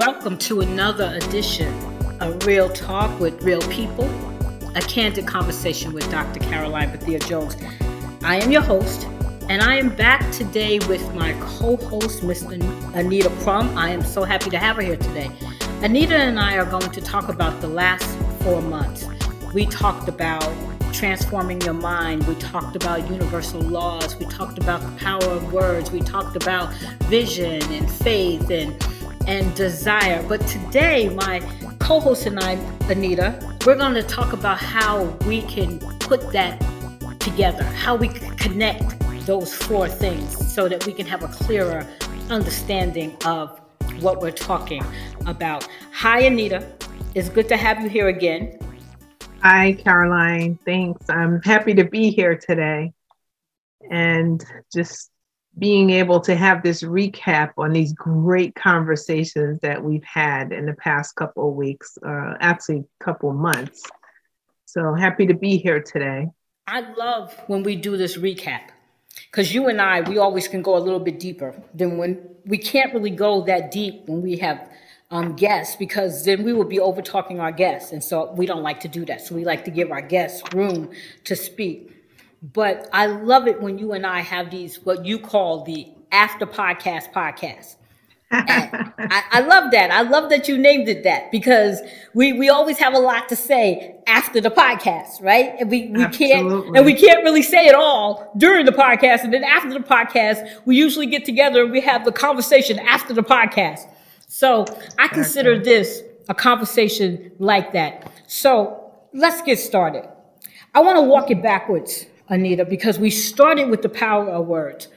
Welcome to another edition of Real Talk with Real People, a candid conversation with Dr. Caroline Bethia Jones. I am your host, and I am back today with my co host, Miss Anita Crum. I am so happy to have her here today. Anita and I are going to talk about the last four months. We talked about transforming your mind. We talked about universal laws. We talked about the power of words. We talked about vision and faith and and desire. But today, my co-host and I, Anita, we're going to talk about how we can put that together, how we connect those four things so that we can have a clearer understanding of what we're talking about. Hi, Anita. It's good to have you here again. Hi, Caroline. Thanks. I'm happy to be here today and just being able to have this recap on these great conversations that we've had in the past couple of weeks, uh, actually, couple months. So happy to be here today. I love when we do this recap because you and I, we always can go a little bit deeper than when we can't really go that deep when we have um, guests because then we will be over talking our guests. And so we don't like to do that. So we like to give our guests room to speak. But I love it when you and I have these, what you call the after podcast podcast. I, I, love that. I love that you named it that because we, we always have a lot to say after the podcast, right? And we, we can't and we can't really say it all during the podcast. And then after the podcast, we usually get together and we have the conversation after the podcast. So I consider this a conversation like that. So let's get started. I want to walk it backwards, Anita, because we started with the power of words.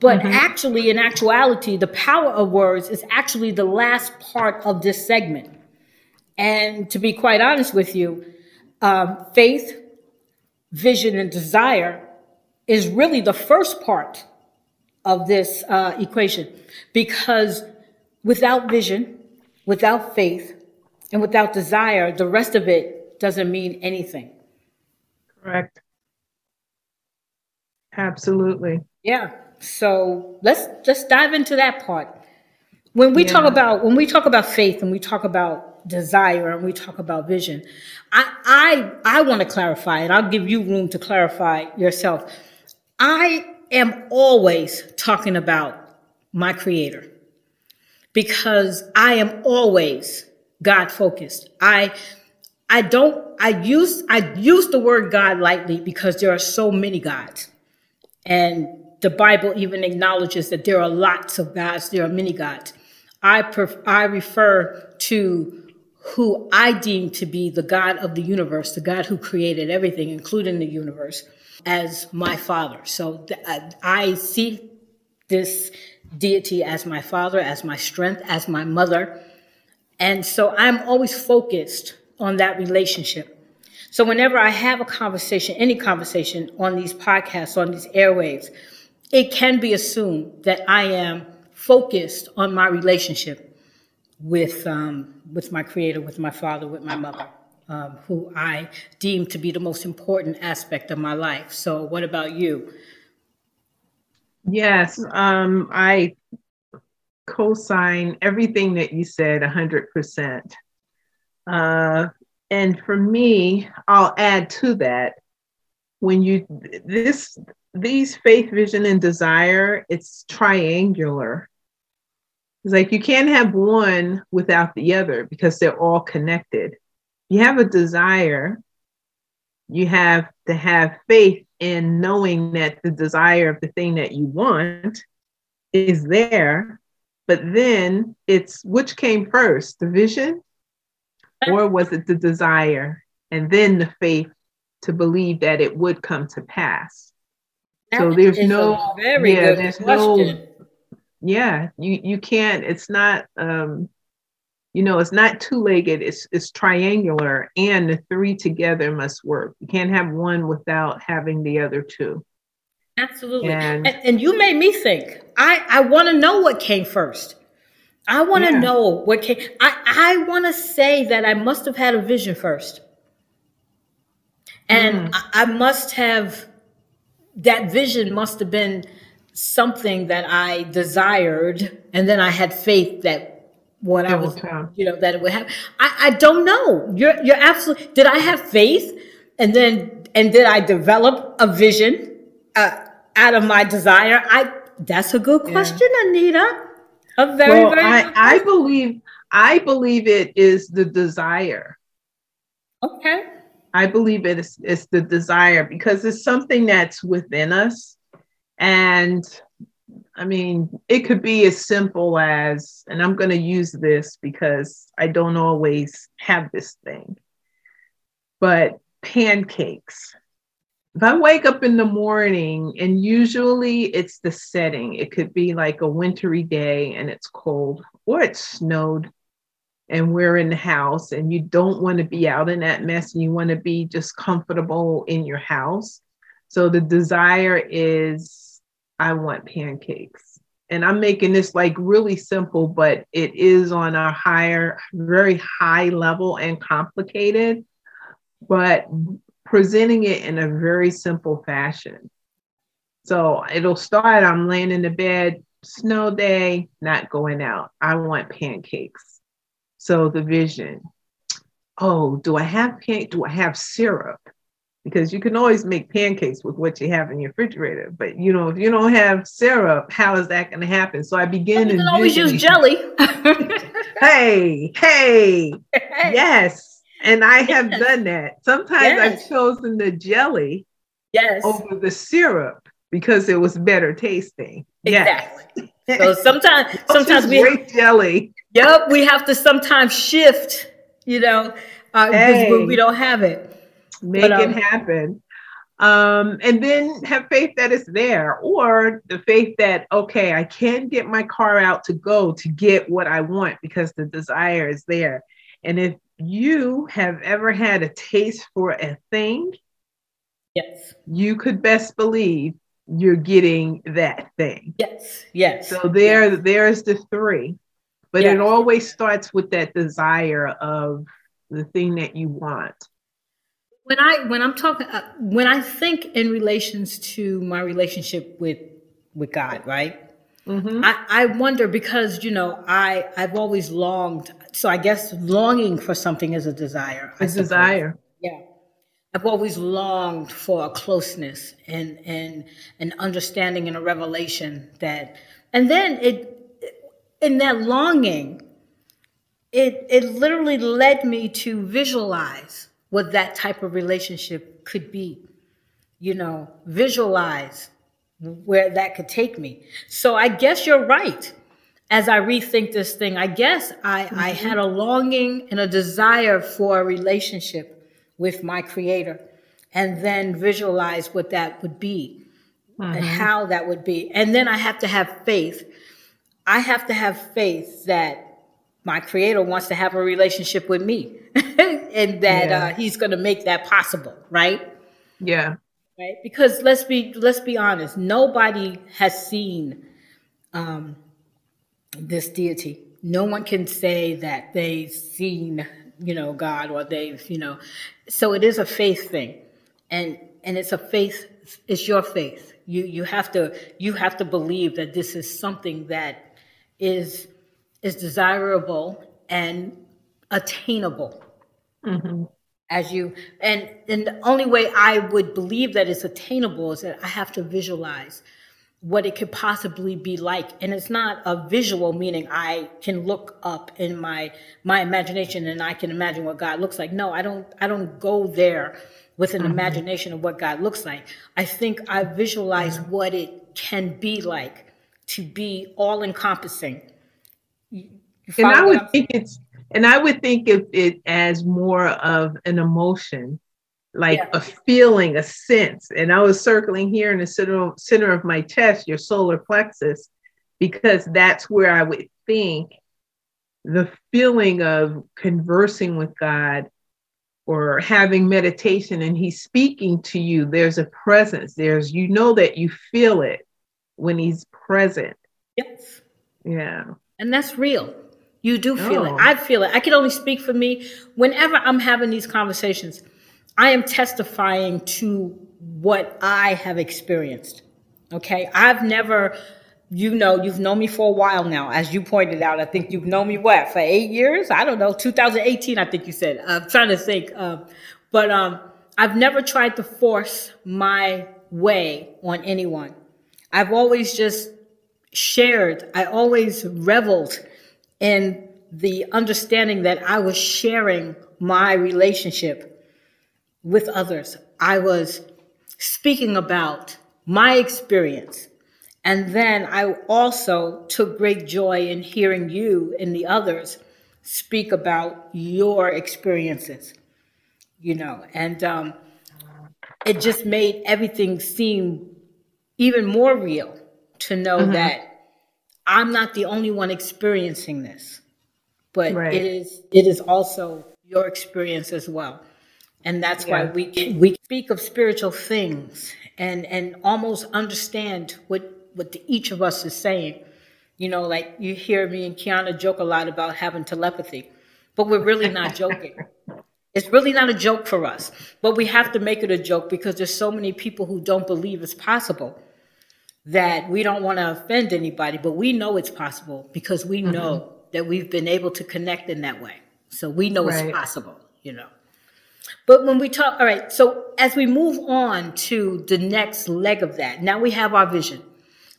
But mm-hmm. actually, in actuality, the power of words is actually the last part of this segment. And to be quite honest with you, um, faith, vision, and desire is really the first part of this uh, equation because without vision, without faith, and without desire, the rest of it doesn't mean anything. Correct. Absolutely. Yeah. So let's just dive into that part. When we yeah. talk about when we talk about faith and we talk about desire and we talk about vision, I I I want to clarify and I'll give you room to clarify yourself. I am always talking about my creator because I am always God focused. I I don't I use I use the word God lightly because there are so many gods. And the Bible even acknowledges that there are lots of gods, there are many gods. I pref- I refer to who I deem to be the God of the universe, the God who created everything, including the universe, as my father. So th- uh, I see this deity as my father, as my strength, as my mother. And so I'm always focused on that relationship. So whenever I have a conversation, any conversation on these podcasts, on these airwaves, it can be assumed that I am focused on my relationship with um, with my creator, with my father, with my mother, um, who I deem to be the most important aspect of my life. So, what about you? Yes, um, I co-sign everything that you said 100%. Uh, and for me, I'll add to that when you this these faith, vision, and desire, it's triangular. It's like you can't have one without the other because they're all connected. You have a desire, you have to have faith in knowing that the desire of the thing that you want is there. But then it's which came first, the vision, or was it the desire and then the faith to believe that it would come to pass? That so there's no very yeah, there's question. no yeah, you you can't, it's not um you know, it's not two-legged, it's it's triangular, and the three together must work. You can't have one without having the other two. Absolutely. And, and, and you made me think. I, I want to know what came first. I want to yeah. know what came. I, I want to say that I must have had a vision first. And mm. I, I must have, that vision must have been something that I desired. And then I had faith that what I was, you know, that it would happen. I, I don't know. You're, you're absolutely, did I have faith? And then, and did I develop a vision uh, out of my desire? I, that's a good question, yeah. Anita. A very, well, very I, I believe, I believe it is the desire. Okay. I believe it is it's the desire because it's something that's within us. And I mean, it could be as simple as, and I'm going to use this because I don't always have this thing, but pancakes. If I wake up in the morning, and usually it's the setting, it could be like a wintry day and it's cold, or it snowed and we're in the house, and you don't want to be out in that mess and you want to be just comfortable in your house. So the desire is I want pancakes. And I'm making this like really simple, but it is on a higher, very high level and complicated, but presenting it in a very simple fashion. So it'll start I'm laying in the bed, snow day, not going out. I want pancakes. So the vision. Oh, do I have pan? Do I have syrup? because you can always make pancakes with what you have in your refrigerator. But you know, if you don't have syrup, how is that going to happen? So I begin. You can always use jelly. hey, hey, yes, and I have yes. done that. Sometimes yes. I've chosen the jelly, yes, over the syrup because it was better tasting. Exactly. Yes. So sometimes, sometimes we great jelly. Yep, we have to sometimes shift. You know, uh, hey. because we don't have it make but, um, it happen. Um, and then have faith that it's there, or the faith that, okay, I can get my car out to go to get what I want because the desire is there. And if you have ever had a taste for a thing, yes, you could best believe you're getting that thing. Yes, yes. So there, yes. there's the three. But yes. it always starts with that desire of the thing that you want when I when I'm talking uh, when I think in relations to my relationship with with God, right? Mm-hmm. I, I wonder because you know I I've always longed. So I guess longing for something is a desire. A desire. Yeah. I've always longed for a closeness and and an understanding and a revelation that, and then it in that longing, it it literally led me to visualize what that type of relationship could be. You know, visualize where that could take me. So I guess you're right. As I rethink this thing, I guess I, mm-hmm. I had a longing and a desire for a relationship with my creator and then visualize what that would be mm-hmm. and how that would be. And then I have to have faith. I have to have faith that my creator wants to have a relationship with me and that yeah. uh, he's going to make that possible right yeah right because let's be let's be honest nobody has seen um, this deity no one can say that they've seen you know god or they've you know so it is a faith thing and and it's a faith it's your faith you you have to you have to believe that this is something that is is desirable and attainable. Mm-hmm. As you and and the only way I would believe that it's attainable is that I have to visualize what it could possibly be like. And it's not a visual meaning i can look up in my my imagination and i can imagine what god looks like. No i don't i don't go there with an mm-hmm. imagination of what god looks like. I think i visualize mm-hmm. what it can be like to be all encompassing and I would think it's and I would think of it as more of an emotion, like yeah. a feeling, a sense. And I was circling here in the center, center of my chest, your solar plexus, because that's where I would think the feeling of conversing with God or having meditation and he's speaking to you, there's a presence. There's, you know, that you feel it when he's present. Yes. Yeah. And that's real. You do feel oh. it. I feel it. I can only speak for me. Whenever I'm having these conversations, I am testifying to what I have experienced. Okay. I've never you know, you've known me for a while now. As you pointed out, I think you've known me what for eight years. I don't know, 2018. I think you said. I'm trying to think, um, but um, I've never tried to force my way on anyone. I've always just shared. I always reveled in the understanding that I was sharing my relationship with others. I was speaking about my experience. And then I also took great joy in hearing you and the others speak about your experiences, you know, and um, it just made everything seem even more real to know mm-hmm. that I'm not the only one experiencing this, but right. it is it is also your experience as well. And that's yeah. why we we speak of spiritual things and and almost understand what what the, each of us is saying. You know, like you hear me and Kiana joke a lot about having telepathy, but we're really not joking. It's really not a joke for us, but we have to make it a joke because there's so many people who don't believe it's possible that we don't want to offend anybody, but we know it's possible because we mm-hmm. know mm-hmm. that we've been able to connect in that way. So we know right. it's possible, you know. But when we talk, all right, so as we move on to the next leg of that, now we have our vision.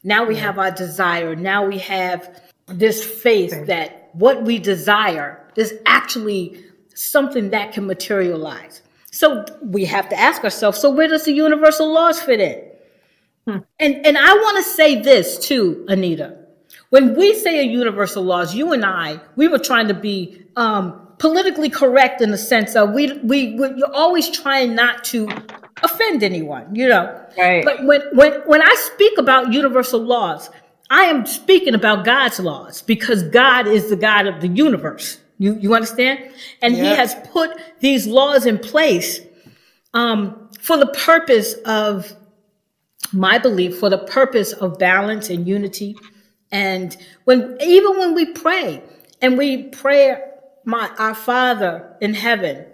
Now we yeah. have our desire. Now we have this faith okay. that what we desire is actually something that can materialize. So we have to ask ourselves, so where does the universal laws fit in? Hmm. And and I want to say this too, Anita. When we say a universal laws, you and I, we were trying to be um, politically correct in the sense of we, we, we you're always trying not to offend anyone, you know. Right. But when when when I speak about universal laws, I am speaking about God's laws because God is the God of the universe. You you understand? And yep. He has put these laws in place um, for the purpose of my belief, for the purpose of balance and unity. And when even when we pray and we pray my our Father in heaven,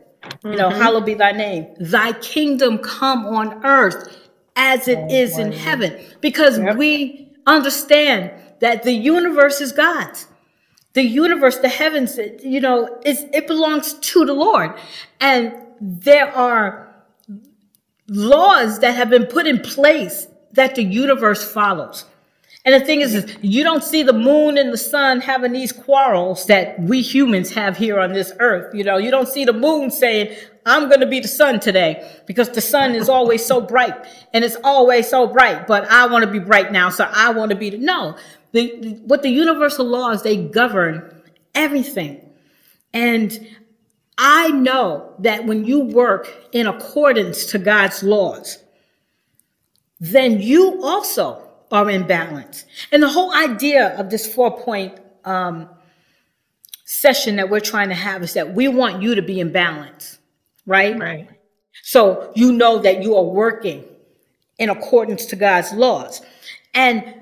you know, mm-hmm. hallowed be thy name. Thy kingdom come on earth as it oh, is in heaven. Because yep. we understand that the universe is God's. The universe, the heavens, you know, is it belongs to the Lord. And there are laws that have been put in place that the universe follows. And the thing is, is, you don't see the moon and the sun having these quarrels that we humans have here on this earth. You know, you don't see the moon saying, I'm going to be the sun today because the sun is always so bright and it's always so bright, but I want to be bright now. So I want to be the, no, the, what the universal laws, they govern everything. And I know that when you work in accordance to God's laws, then you also are in balance. And the whole idea of this four point um, session that we're trying to have is that we want you to be in balance, right? Right. So you know that you are working in accordance to God's laws. And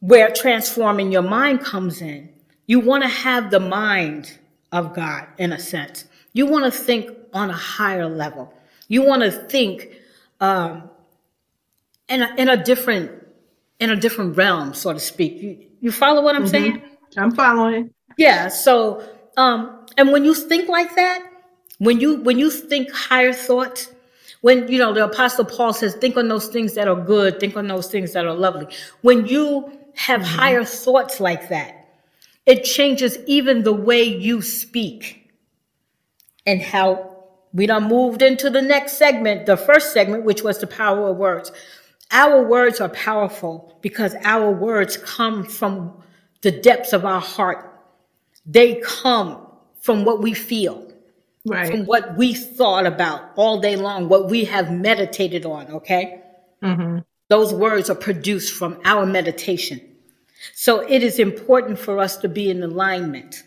where transforming your mind comes in, you want to have the mind of God in a sense. You want to think on a higher level. You want to think um, in, a, in a different in a different realm, so to speak. You, you follow what I'm mm-hmm. saying? I'm following. Yeah. So, um, and when you think like that, when you when you think higher thoughts, when you know the apostle Paul says, think on those things that are good, think on those things that are lovely. When you have mm-hmm. higher thoughts like that, it changes even the way you speak and how we done moved into the next segment, the first segment, which was the power of words. Our words are powerful because our words come from the depths of our heart. They come from what we feel, right. from what we thought about all day long, what we have meditated on, okay? Mm-hmm. Those words are produced from our meditation. So it is important for us to be in alignment.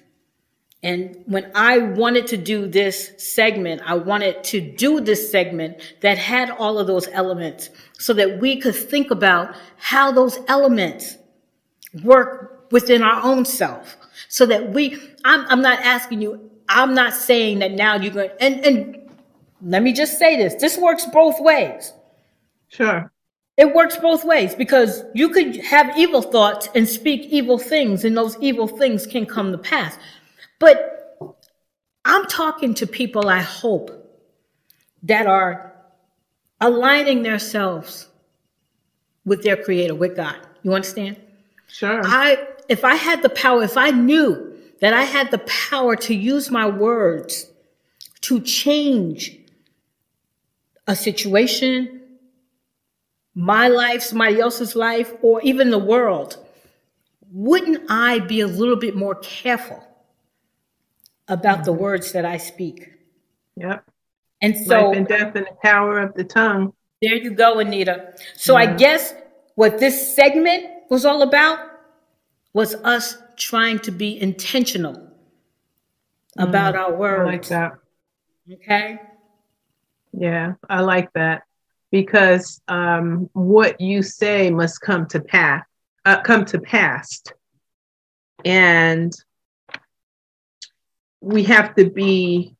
And when I wanted to do this segment, I wanted to do this segment that had all of those elements so that we could think about how those elements work within our own self. So that we, I'm, I'm not asking you, I'm not saying that now you're going, and, and let me just say this this works both ways. Sure. it works both ways because you could have evil thoughts and speak evil things, and those evil things can come to pass. But I'm talking to people, I hope, that are aligning themselves with their creator, with God. You understand? Sure. I if I had the power, if I knew that I had the power to use my words to change a situation, my life, somebody else's life, or even the world, wouldn't I be a little bit more careful about the words that I speak? Yep. And so, Life and death and the power of the tongue. there you go, Anita. So I guess what this segment was all about was us trying to be intentional about our I like words. that. Okay. Yeah, I like that because um, what you say must come to pass, uh, come to pass, and we have to be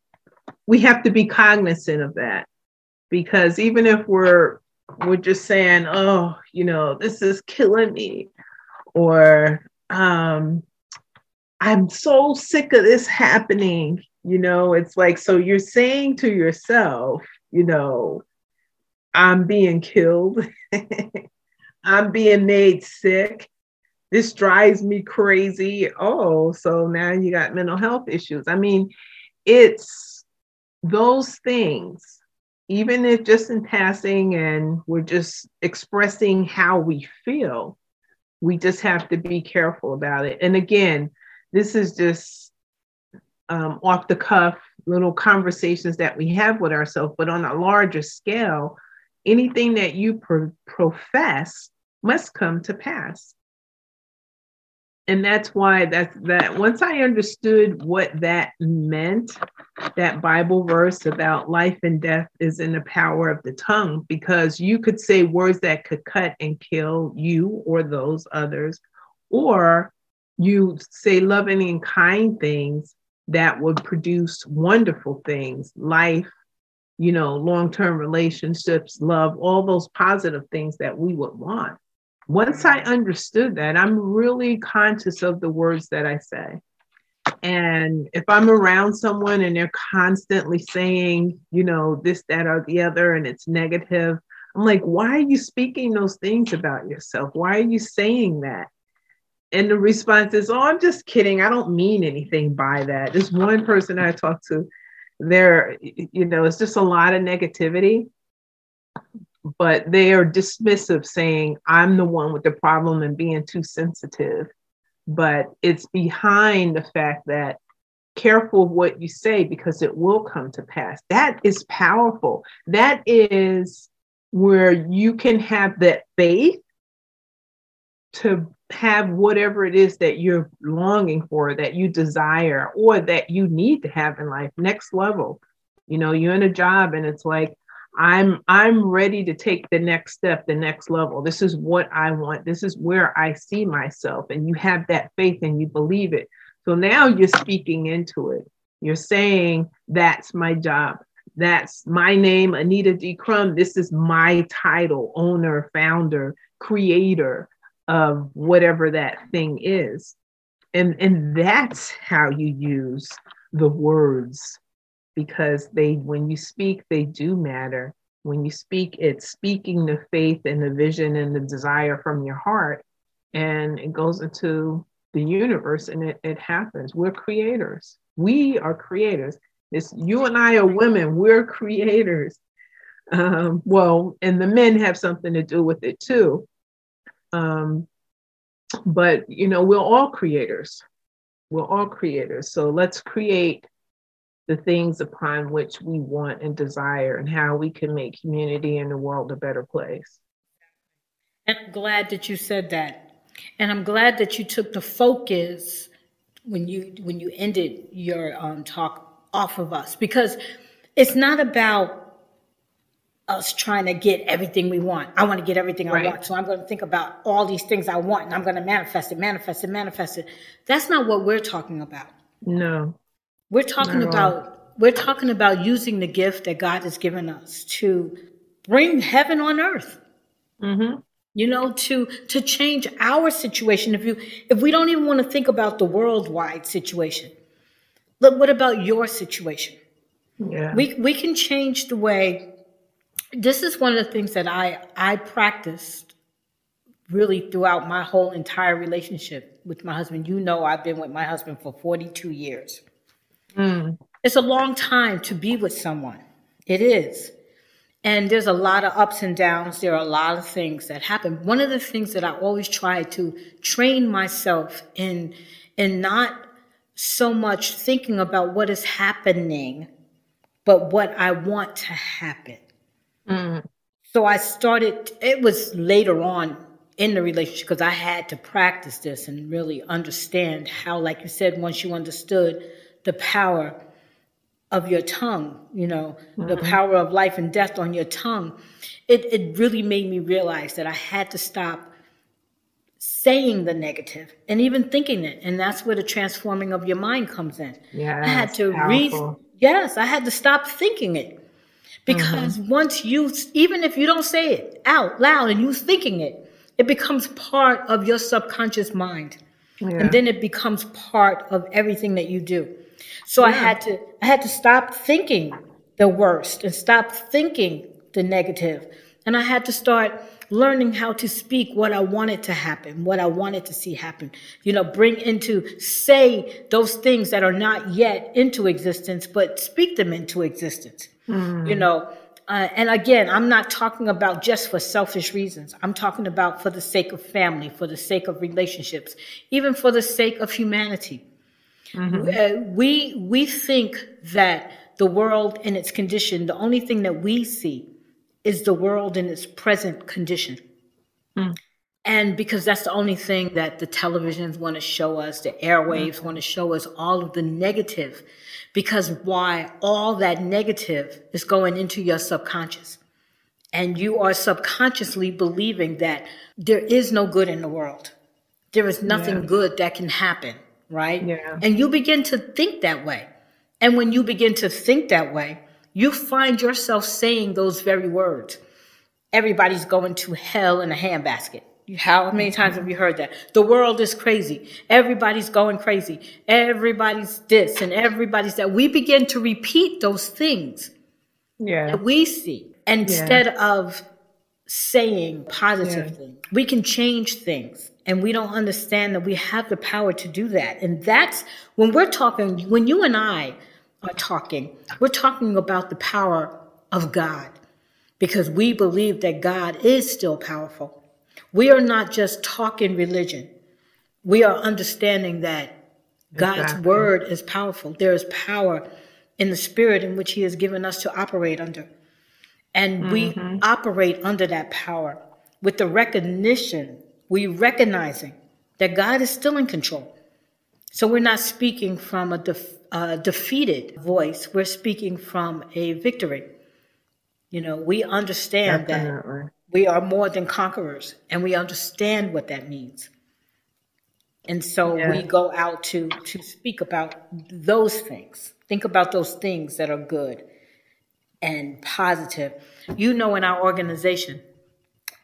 we have to be cognizant of that because even if we're we're just saying, oh, you know, this is killing me, or um, I'm so sick of this happening. You know, it's like, so you're saying to yourself, you know, I'm being killed, I'm being made sick. This drives me crazy. Oh, so now you got mental health issues. I mean, it's those things, even if just in passing and we're just expressing how we feel, we just have to be careful about it. And again, this is just um, off the cuff little conversations that we have with ourselves, but on a larger scale, anything that you pro- profess must come to pass. And that's why that's that once I understood what that meant, that Bible verse about life and death is in the power of the tongue, because you could say words that could cut and kill you or those others, or you say loving and kind things that would produce wonderful things, life, you know, long term relationships, love, all those positive things that we would want. Once I understood that, I'm really conscious of the words that I say. And if I'm around someone and they're constantly saying, you know, this, that, or the other, and it's negative, I'm like, why are you speaking those things about yourself? Why are you saying that? And the response is, oh, I'm just kidding. I don't mean anything by that. There's one person I talked to, there, you know, it's just a lot of negativity, but they are dismissive, saying, I'm the one with the problem and being too sensitive. But it's behind the fact that careful what you say because it will come to pass. That is powerful. That is where you can have that faith to have whatever it is that you're longing for, that you desire, or that you need to have in life. Next level. You know, you're in a job and it's like, I'm I'm ready to take the next step, the next level. This is what I want. This is where I see myself. And you have that faith and you believe it. So now you're speaking into it. You're saying, that's my job. That's my name, Anita D. Crum. This is my title, owner, founder, creator of whatever that thing is. And, and that's how you use the words because they, when you speak, they do matter. When you speak, it's speaking the faith and the vision and the desire from your heart. And it goes into the universe and it, it happens. We're creators. We are creators. It's you and I are women. We're creators. Um, well, and the men have something to do with it too. Um, but you know, we're all creators. We're all creators. So let's create the things upon which we want and desire and how we can make community and the world a better place. And I'm glad that you said that. And I'm glad that you took the focus when you when you ended your um, talk off of us because it's not about us trying to get everything we want. I want to get everything Right. I want. So I'm going to think about all these things I want and I'm going to manifest it, manifest it, manifest it. That's not what we're talking about. No. We're talking Not at all. about we're talking about using the gift that God has given us to bring heaven on earth. Mm-hmm. You know, to to change our situation. If you if we don't even want to think about the worldwide situation, look, what about your situation? Yeah. We we can change the way. This is one of the things that I I practiced really throughout my whole entire relationship with my husband. You know, I've been with my husband for 42 years. Mm. It's a long time to be with someone. It is. And there's a lot of ups and downs. There are a lot of things that happen. One of the things that I always try to train myself in, in not so much thinking about what is happening, but what I want to happen. Mm. So I started, it was later on in the relationship because I had to practice this and really understand how, like you said, once you understood the power of your tongue, you know, mm-hmm. the power of life and death on your tongue, it, it really made me realize that I had to stop saying the negative and even thinking it. And that's where the transforming of your mind comes in. Yeah. I had to read. Yes, I had to stop thinking it. Because mm-hmm. once you, even if you don't say it out loud and you thinking it, it becomes part of your subconscious mind. Yeah. And then it becomes part of everything that you do. So. I had to I had to stop thinking the worst and stop thinking the negative. And I had to start learning how to speak what I wanted to happen, what I wanted to see happen. You know, bring into say those things that are not yet into existence, but speak them into existence. Mm. You know, uh, and again, I'm not talking about just for selfish reasons. I'm talking about for the sake of family, for the sake of relationships, even for the sake of humanity. Mm-hmm. Uh, we we think that the world in its condition, the only thing that we see is the world in its present condition. Mm. And because that's the only thing that the televisions want to show us, the airwaves mm. want to show us all of the negative, because why all that negative is going into your subconscious. And you are subconsciously believing that there is no good in the world. There is nothing yeah. good that can happen right? Yeah. And you begin to think that way. And when you begin to think that way, you find yourself saying those very words. Everybody's going to hell in a handbasket. How many mm-hmm. times have you heard that? The world is crazy. Everybody's going crazy. Everybody's this and everybody's that. We begin to repeat those things yeah. that we see instead yeah. of saying positive yeah. things. We can change things and we don't understand that we have the power to do that. And that's when we're talking, when you and I are talking, we're talking about the power of God because we believe that God is still powerful. We are not just talking religion. We are understanding that God's exactly. word is powerful. There is power in the spirit in which he has given us to operate under. And mm-hmm. we operate under that power with the recognition we recognizing that God is still in control. So we're not speaking from a def- uh, defeated voice. We're speaking from a victory. You know, we understand Definitely. that we are more than conquerors and we understand what that means. And so yeah. we go out to to speak about those things. Think about those things that are good and positive. You know, in our organization,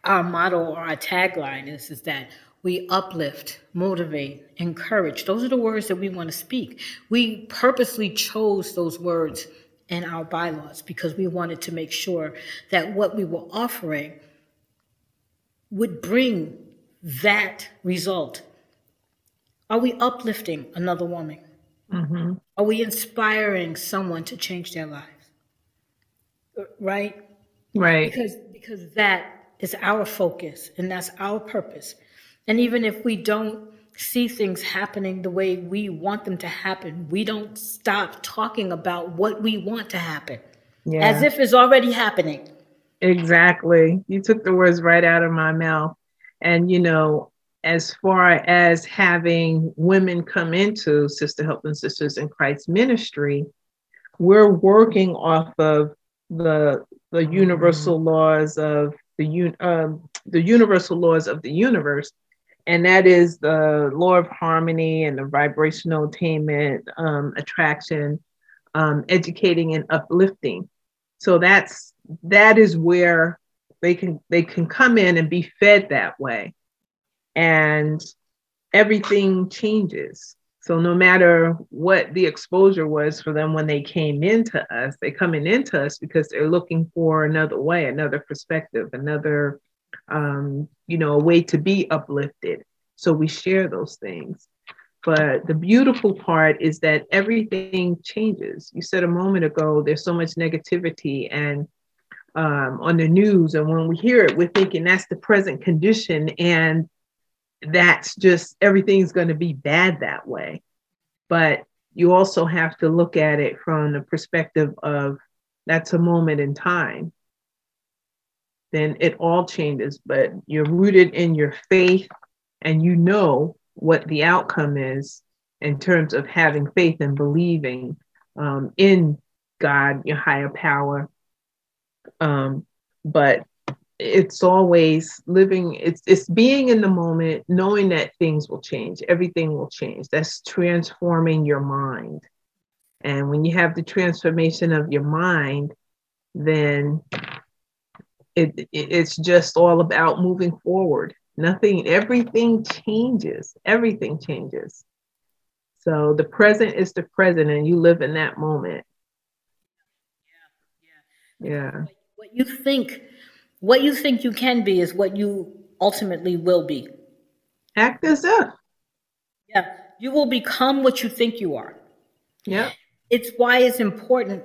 our motto or our tagline is, is that we uplift, motivate, encourage. Those are the words that we want to speak. We purposely chose those words in our bylaws because we wanted to make sure that what we were offering would bring that result. Are we uplifting another woman? Mm-hmm. Are we inspiring someone to change their lives? Right? Right. Because because that is our focus and that's our purpose. And even if we don't see things happening the way we want them to happen, we don't stop talking about what we want to happen yeah. as if it's already happening. Exactly. You took the words right out of my mouth. And, you know, as far as having women come into Sister Helping Sisters in Christ ministry, we're working off of the the mm-hmm. universal laws of the um, the universal laws of the universe, and that is the law of harmony and the vibrational attainment, um, attraction, um, educating and uplifting. So that's that is where they can they can come in and be fed that way and everything changes so no matter what the exposure was for them when they came into us they coming into us because they're looking for another way another perspective another um, you know a way to be uplifted so we share those things but the beautiful part is that everything changes. You said a moment ago, there's so much negativity and um, on the news. And when we hear it, we're thinking that's the present condition. And that's just everything's going to be bad that way. But you also have to look at it from the perspective of that's a moment in time. Then it all changes, but you're rooted in your faith and you know what the outcome is in terms of having faith and believing um, in God, your higher power. Um, but it's always living, it's, it's being in the moment, knowing that things will change, everything will change. That's transforming your mind. And when you have the transformation of your mind, then it, it, it's just all about moving forward Nothing, everything changes. Everything changes. So the present is the present, and you live in that moment. Yeah, yeah. Yeah. What you think, what you think you can be is what you ultimately will be. Act as if. Yeah. You will become what you think you are. Yeah. It's why it's important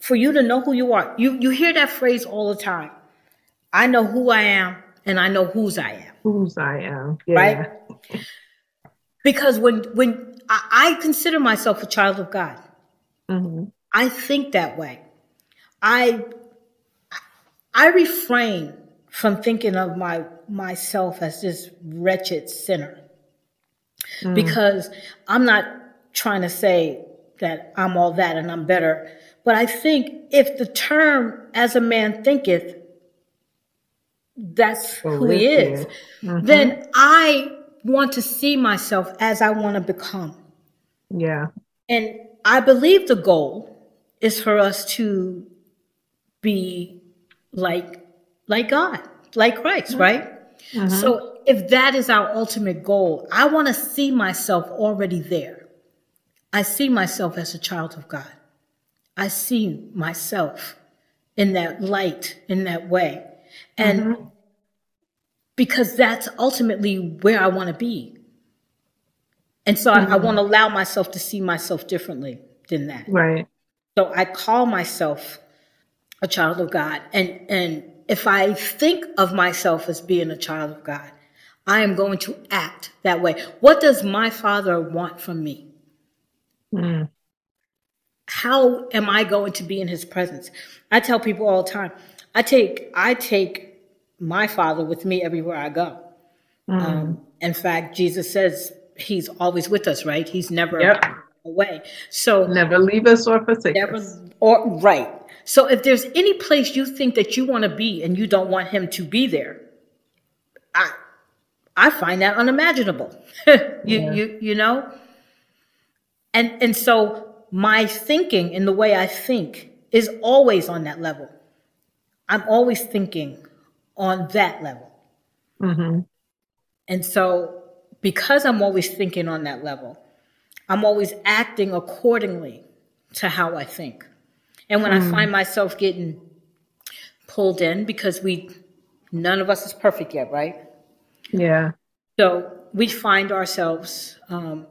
for you to know who you are. You you hear that phrase all the time. I know who I am and I know whose I am whose I am. Yeah. Right? Because when when I, I, consider myself a child of God, mm-hmm. I think that way. I I refrain from thinking of my myself as this wretched sinner. Mm. Because I'm not trying to say that I'm all that and I'm better, but I think if the term as a man thinketh that's who he is, mm-hmm. then I want to see myself as I want to become. Yeah. And I believe the goal is for us to be like like God, like Christ, mm-hmm. right? Mm-hmm. So if that is our ultimate goal, I want to see myself already there. I see myself as a child of God. I see myself in that light, in that way. And mm-hmm. because that's ultimately where I want to be. And so mm-hmm. I, I want to allow myself to see myself differently than that. Right. So I call myself a child of God. And, and if I think of myself as being a child of God, I am going to act that way. What does my father want from me? Mm. How am I going to be in his presence? I tell people all the time, I take I take my Father with me everywhere I go. Mm. Um, in fact, Jesus says He's always with us, right? He's never yep. away. So never leave us or forsake never, us. Or right. So if there's any place you think that you want to be and you don't want Him to be there, I I find that unimaginable. you yeah. you you know. And and so my thinking and the way I think is always on that level. I'm always thinking on that level. Mm-hmm. And so, because I'm always thinking on that level, I'm always acting accordingly to how I think. And when mm. I find myself getting pulled in, because we, none of us is perfect yet, right? Yeah. So we find ourselves um,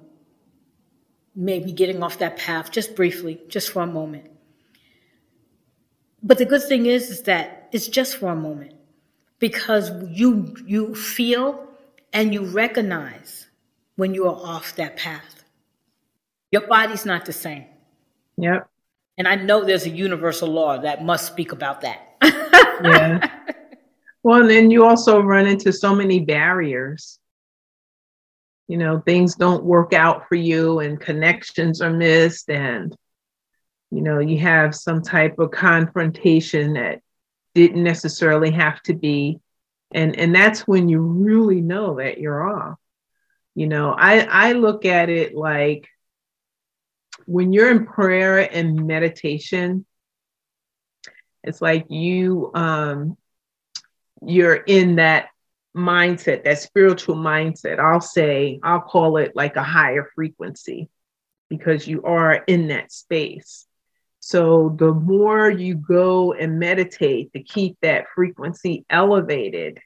maybe getting off that path just briefly, just for a moment. But the good thing is, is that it's just for a moment because you you feel and you recognize when you are off that path. Your body's not the same. Yep. And I know there's a universal law that must speak about that. yeah. Well, and then you also run into so many barriers. You know, things don't work out for you and connections are missed and you know you have some type of confrontation that didn't necessarily have to be and and that's when you really know that you're off you know i i look at it like when you're in prayer and meditation it's like you um you're in that mindset, that spiritual mindset. I'll say, I'll call it like a higher frequency because you are in that space. So the more you go and meditate to keep that frequency elevated,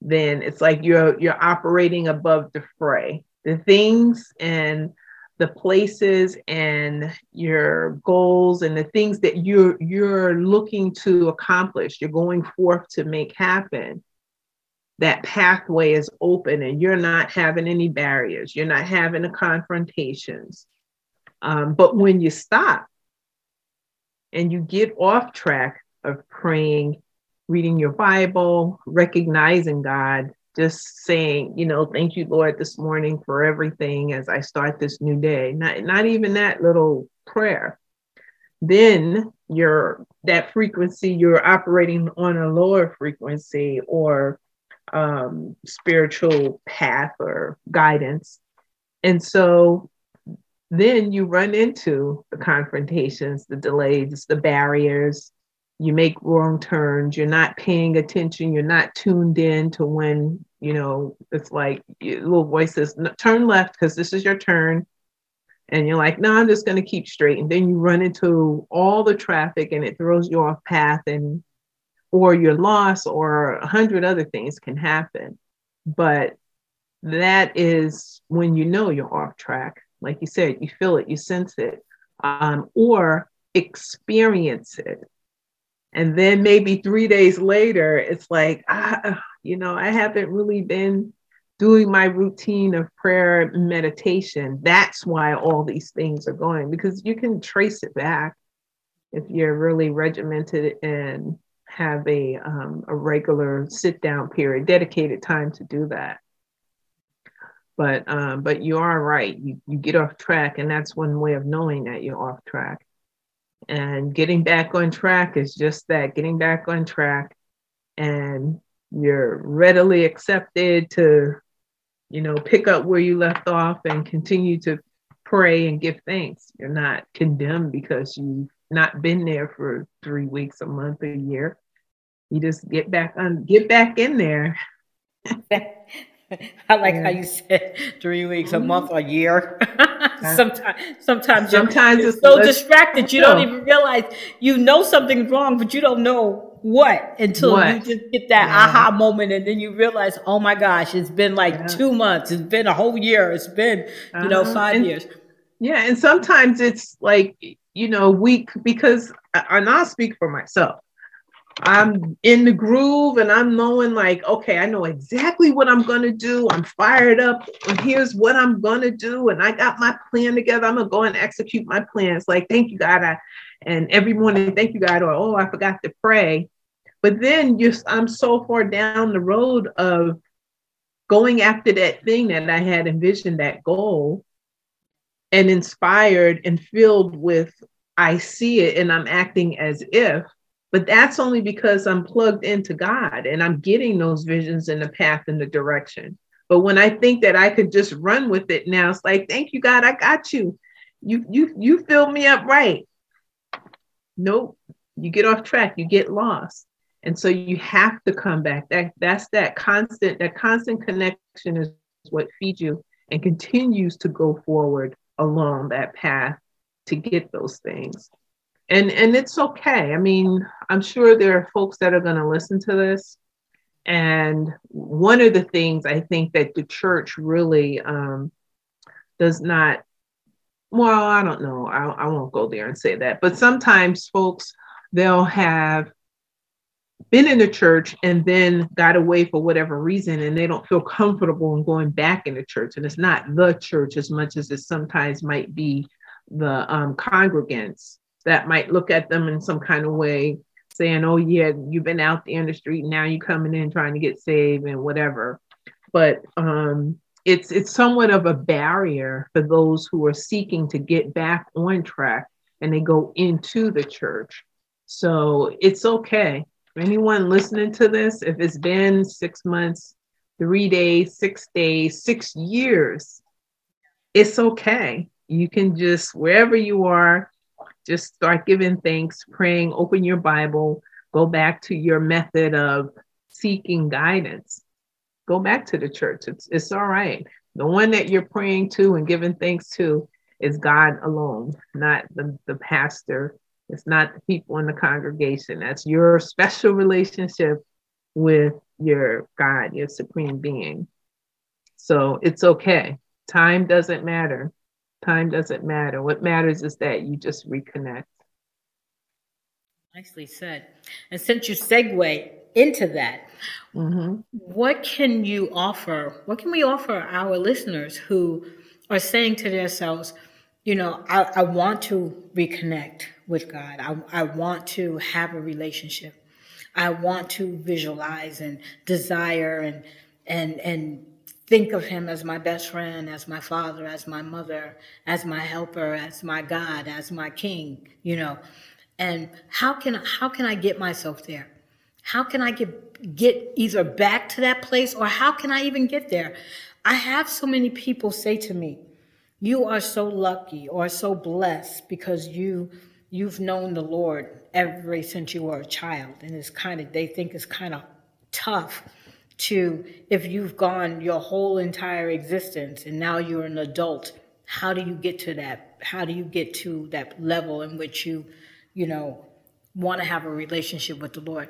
then it's like you're you're operating above the fray. The things and the places and your goals and the things that you're you're looking to accomplish, you're going forth to make happen. That pathway is open and you're not having any barriers, you're not having the confrontations. Um, but when you stop and you get off track of praying, reading your Bible, recognizing God, just saying, you know, thank you, Lord, this morning for everything as I start this new day. Not, not even that little prayer. Then you're that frequency, you're operating on a lower frequency or um, spiritual path or guidance. And so then you run into the confrontations, the delays, the barriers. You make wrong turns. You're not paying attention. You're not tuned in to when, you know, it's like little voice says, turn left because this is your turn. And you're like, no, I'm just going to keep straight. And then you run into all the traffic and it throws you off path and, or you're lost or a hundred other things can happen. But that is when you know you're off track like you said, you feel it, you sense it, um, or experience it. And then maybe three days later, it's like, ah, you know, I haven't really been doing my routine of prayer meditation. That's why all these things are going because you can trace it back if you're really regimented and have a um, a regular sit down period, dedicated time to do that but um, but you are right. You you get off track, and that's one way of knowing that you're off track. And getting back on track is just that: getting back on track, and you're readily accepted to, you know, pick up where you left off and continue to pray and give thanks. You're not condemned because you've not been there for three weeks, a month, a year. You just get back on, get back in there. I like how you said three weeks, a month, mm-hmm. a year. sometimes, sometimes, sometimes you're, it's so distracted you don't even realize you know something's wrong, but you don't know what until what? you just get that yeah. aha moment, and then you realize, oh my gosh, it's been like yeah. two months, it's been a whole year, it's been you uh-huh. know 5 and, years. Yeah, and sometimes it's like you know weak because, and I'll speak for myself I'm in the groove and I'm knowing like, okay, I know exactly what I'm gonna do. I'm fired up, and here's what I'm gonna do. And I got my plan together. I'm gonna go and execute my plans. Like, thank you, God. I, and every morning, thank you, God, or oh, I forgot to pray. But then just I'm so far down the road of going after that thing that I had envisioned, that goal, and inspired and filled with I see it and I'm acting as if but that's only because I'm plugged into God and I'm getting those visions in the path and the direction. But when I think that I could just run with it now, it's like, thank you, God, I got you. You you you filled me up right. Nope. You get off track, you get lost. And so you have to come back. That that's that constant, that constant connection is what feeds you and continues to go forward along that path to get those things and and it's okay. I mean, I'm sure there are folks that are going to listen to this. And one of the things I think that the church really um, does not, well, I don't know, I, I won't go there and say that, but sometimes folks, they'll have been in the church and then got away for whatever reason and they don't feel comfortable in going back in the church. And it's not the church as much as it sometimes might be the um, congregants that might look at them in some kind of way, saying, oh, yeah, you've been out there in the street, now you're coming in trying to get saved and whatever. But um, it's it's somewhat of a barrier for those who are seeking to get back on track and they go into the church. So it's okay. Anyone listening to this, if it's been six months, three days, six days, six years, it's okay. You can just, wherever you are, just start giving thanks, praying, open your Bible, go back to your method of seeking guidance, go back to the church. It's it's all right. The one that you're praying to and giving thanks to is God alone, not the, the pastor. It's not the people in the congregation. That's your special relationship with your God, your supreme being. So it's okay. Time doesn't matter. Time doesn't matter. What matters is that you just reconnect. Nicely said. And since you segue into that, mm-hmm. what can you offer? What can we offer our listeners who are saying to themselves, you know, I, I want to reconnect with God. I, I want to have a relationship. I want to visualize and desire and and and think of him as my best friend, as my father, as my mother, as my helper, as my God, as my king, you know. And how can how can I get myself there? How can I get get either back to that place or how can I even get there? I have so many people say to me, you are so lucky or so blessed because you you've known the Lord ever since you were a child. And it's kind of they think it's kind of tough to if you've gone your whole entire existence and now you're an adult, how do you get to that? How do you get to that level in which you, you know, want to have a relationship with the Lord?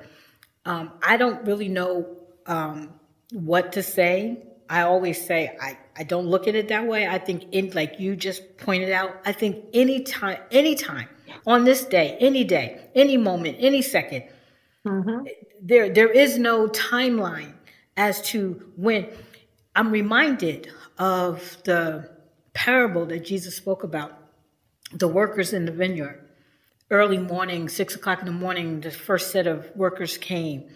Um, I don't really know um, what to say. I always say I I don't look at it that way. I think in like you just pointed out, I think any time any time on this day, any day, any moment, any 2nd mm-hmm. there there is no timeline as to when I'm reminded of the parable that Jesus spoke about, the workers in the vineyard. Early morning, six o'clock in the morning, the first set of workers came,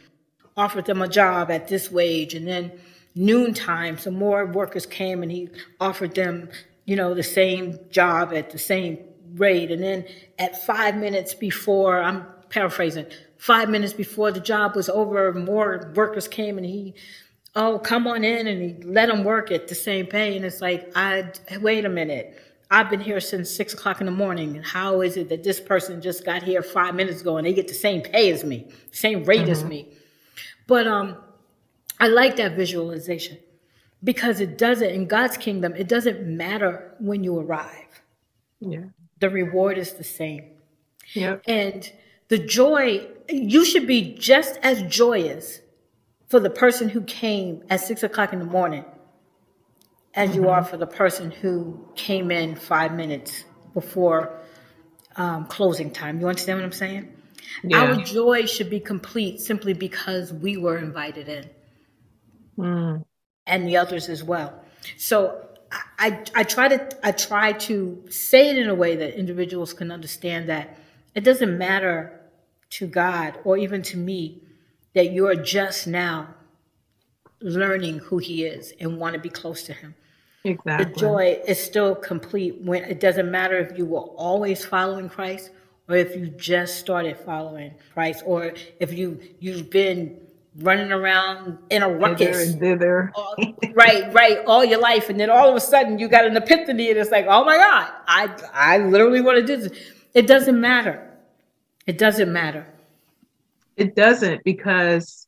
offered them a job at this wage, and then noontime, some more workers came and he offered them, you know, the same job at the same rate. And then at five minutes before, I'm paraphrasing, five minutes before the job was over, more workers came and he, oh, come on in and he let them work at the same pay. And it's like, I, wait a minute. I've been here since six o'clock in the morning. And how is it that this person just got here five minutes ago and they get the same pay as me, same rate mm-hmm. as me? But, um, I like that visualization because it doesn't, in God's kingdom, it doesn't matter when you arrive. Yeah. The reward is the same. Yeah. And the joy, you should be just as joyous for the person who came at six o'clock in the morning as mm-hmm. you are for the person who came in five minutes before um, closing time. You understand what I'm saying? Yeah. Our joy should be complete simply because we were invited in mm. and the others as well. So I, I try to I try to say it in a way that individuals can understand that it doesn't matter to God or even to me that you're just now learning who He is and want to be close to Him. Exactly. The joy is still complete when it doesn't matter if you were always following Christ or if you just started following Christ or if you you've been running around in a ruckus. Thither all, right, right, all your life. And then all of a sudden you got an epiphany and it's like, oh my God, I, I literally want to do this. It doesn't matter. It doesn't matter. It doesn't because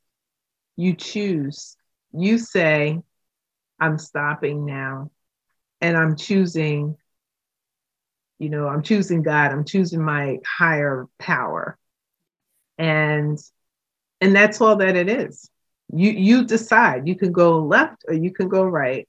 you choose. You say, I'm stopping now and I'm choosing, you know, I'm choosing God, I'm choosing my higher power. And and that's all that it is you you decide you can go left or you can go right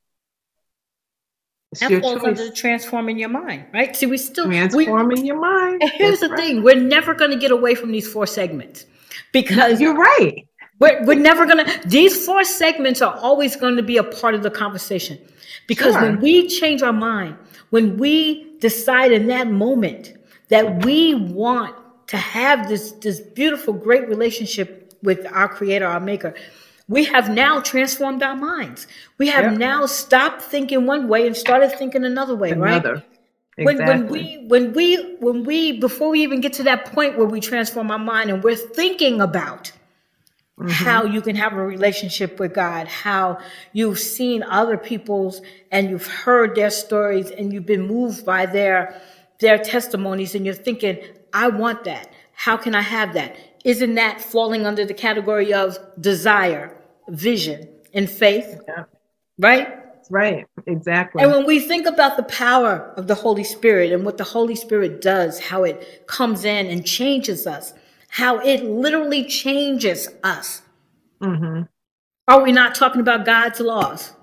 it's that falls choice. under transforming your mind, right? See, we still transforming we, your mind. Here's That's the right. thing: we're never going to get away from these four segments because you're right. We're, we're never going to. These four segments are always going to be a part of the conversation because sure. when we change our mind, when we decide in that moment that we want to have this this beautiful, great relationship with our creator, our maker, we have now transformed our minds. We have yep. now stopped thinking one way and started thinking another way, another. right? Exactly. When, when we when we when we before we even get to that point where we transform our mind and we're thinking about mm-hmm. how you can have a relationship with God, how you've seen other people's and you've heard their stories and you've been moved by their their testimonies and you're thinking, I want that. How can I have that? isn't that falling under the category of desire, vision, and faith? Yeah. Right? Right, exactly. And when we think about the power of the Holy Spirit and what the Holy Spirit does, how it comes in and changes us, how it literally changes us. Mm-hmm. Are we not talking about God's laws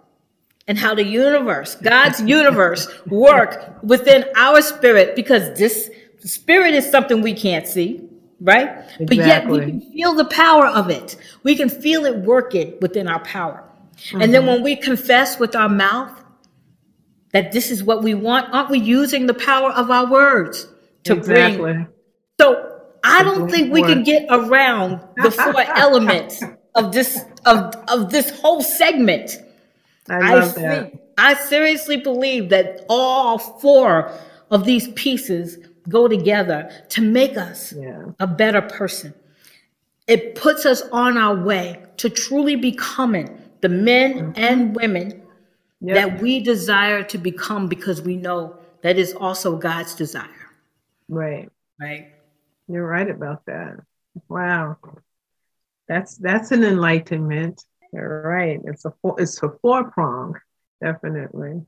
and how the universe, God's universe, work within our spirit? Because this spirit is something we can't see, right? Exactly. But yet we can feel the power of it. We can feel it working within our power. Mm-hmm. And then mm-hmm. when we confess with our mouth that this is what we want, aren't we using the power of our words to exactly. bring? So I don't think we can get around the four elements of this of of this whole segment. I love I that. I seriously believe that all four of these pieces go together to make us yeah. a better person. It puts us on our way to truly becoming the men mm-hmm. and women yep. that we desire to become because we know that is also God's desire. Right. Right. You're right about that. Wow. That's that's an enlightenment. You're right. It's a it's a four prong, definitely.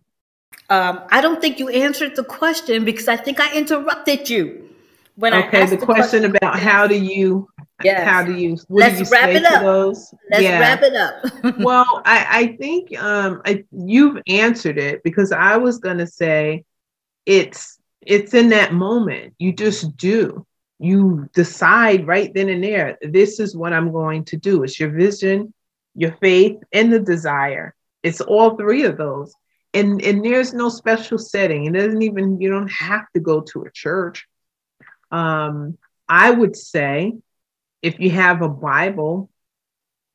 Um, I don't think you answered the question because I think I interrupted you when okay, I the, the question, question about how do you Yes. How do you? Let's do you wrap it up. Those? Let's yeah. wrap it up. well, I, I think um, I, you've answered it because I was going to say it's it's in that moment. You just do. You decide right then and there. This is what I'm going to do. It's your vision, your faith, and the desire. It's all three of those. And and there's no special setting. It doesn't even. You don't have to go to a church. Um, I would say if you have a Bible,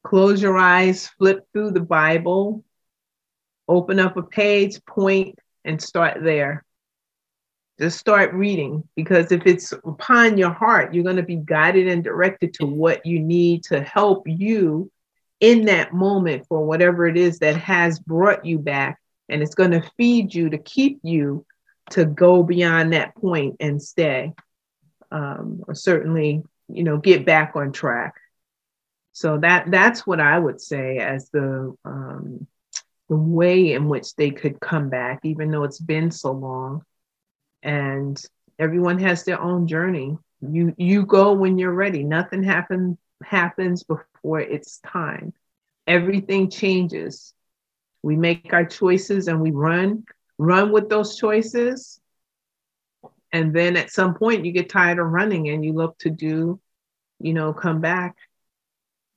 close your eyes, flip through the Bible, open up a page, point, and start there. Just start reading because if it's upon your heart, you're going to be guided and directed to what you need to help you in that moment for whatever it is that has brought you back. And it's going to feed you to keep you to go beyond that point and stay. Um, or certainly you know get back on track. So that that's what i would say as the um, the way in which they could come back even though it's been so long. And everyone has their own journey. You you go when you're ready. Nothing happen, happens before it's time. Everything changes we make our choices and we run run with those choices. And then at some point you get tired of running and you look to do you know come back.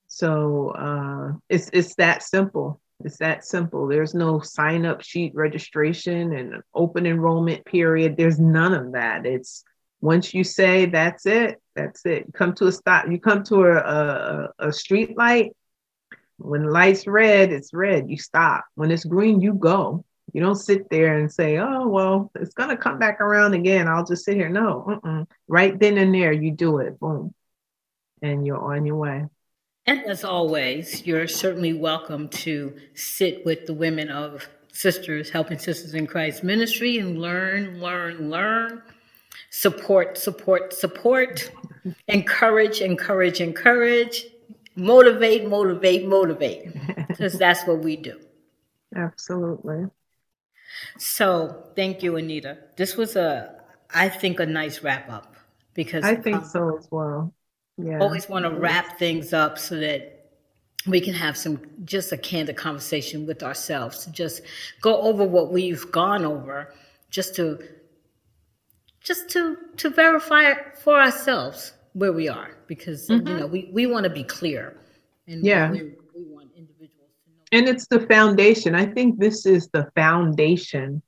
So uh, it's it's that simple. It's that simple. There's no sign up sheet registration and open enrollment period. There's none of that. It's once you say that's it. That's it. Come to a stop you come to a, a, a street light when the light's red it's red you stop when it's green you go you don't sit there and say, oh, well, it's going to come back around again. I'll just sit here. No, uh-uh. right then and there, you do it. Boom. And you're on your way. And as always, you're certainly welcome to sit with the women of Sisters, Helping Sisters in Christ Ministry and learn, learn, learn, support, support, support, encourage, encourage, encourage, motivate, motivate, motivate, because that's what we do. Absolutely. So thank you, Anita. This was a, I think, a nice wrap up because I think um, so as well. Yeah. Always want to wrap things up so that we can have some just a candid conversation with ourselves to just go over what we've gone over, just to just to to verify for ourselves where we are because mm-hmm. you know we, we want to be clear and yeah. we, want individuals to know. and it's the foundation. I think this is the foundation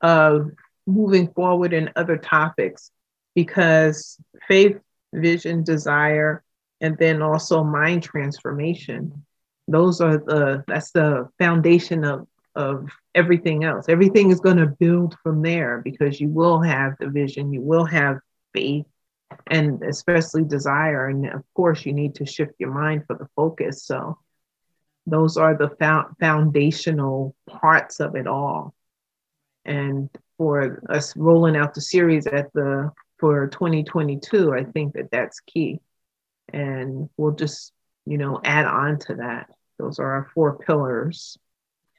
of moving forward in other topics because faith, vision, desire, and then also mind transformation. Those are the that's the foundation of of everything else. Everything is going to build from there because you will have the vision, you will have faith, and especially desire. And of course, you need to shift your mind for the focus. So those are the foundational parts of it all. And for us rolling out the series at the for 2022, I think that that's key. and we'll just, you know, add on to that. Those are our four pillars.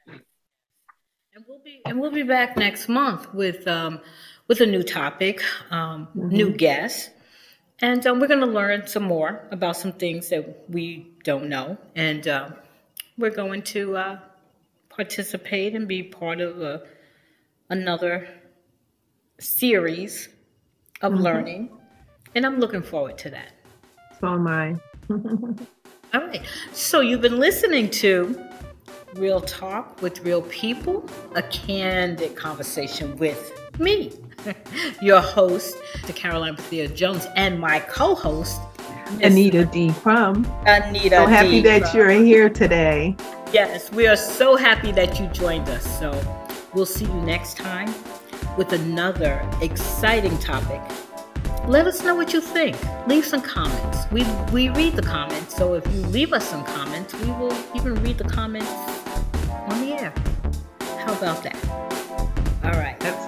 And we'll be and we'll be back next month with um, with a new topic, um, mm-hmm. new guests, and um, we're going to learn some more about some things that we don't know, and uh, we're going to uh, participate and be part of a, another series of mm-hmm. learning, and I'm looking forward to that. So am I. All right. So you've been listening to Real Talk with Real People, a candid conversation with me, your host, the Caroline Bethia Jones, and my co-host, Anita D. Crum. Anita So happy D. that you're here today. Yes, we are so happy that you joined us. So we'll see you next time with another exciting topic. Let us know what you think. Leave some comments. We, we read the comments, so if you leave us some comments, we will even read the comments on the air. How about that?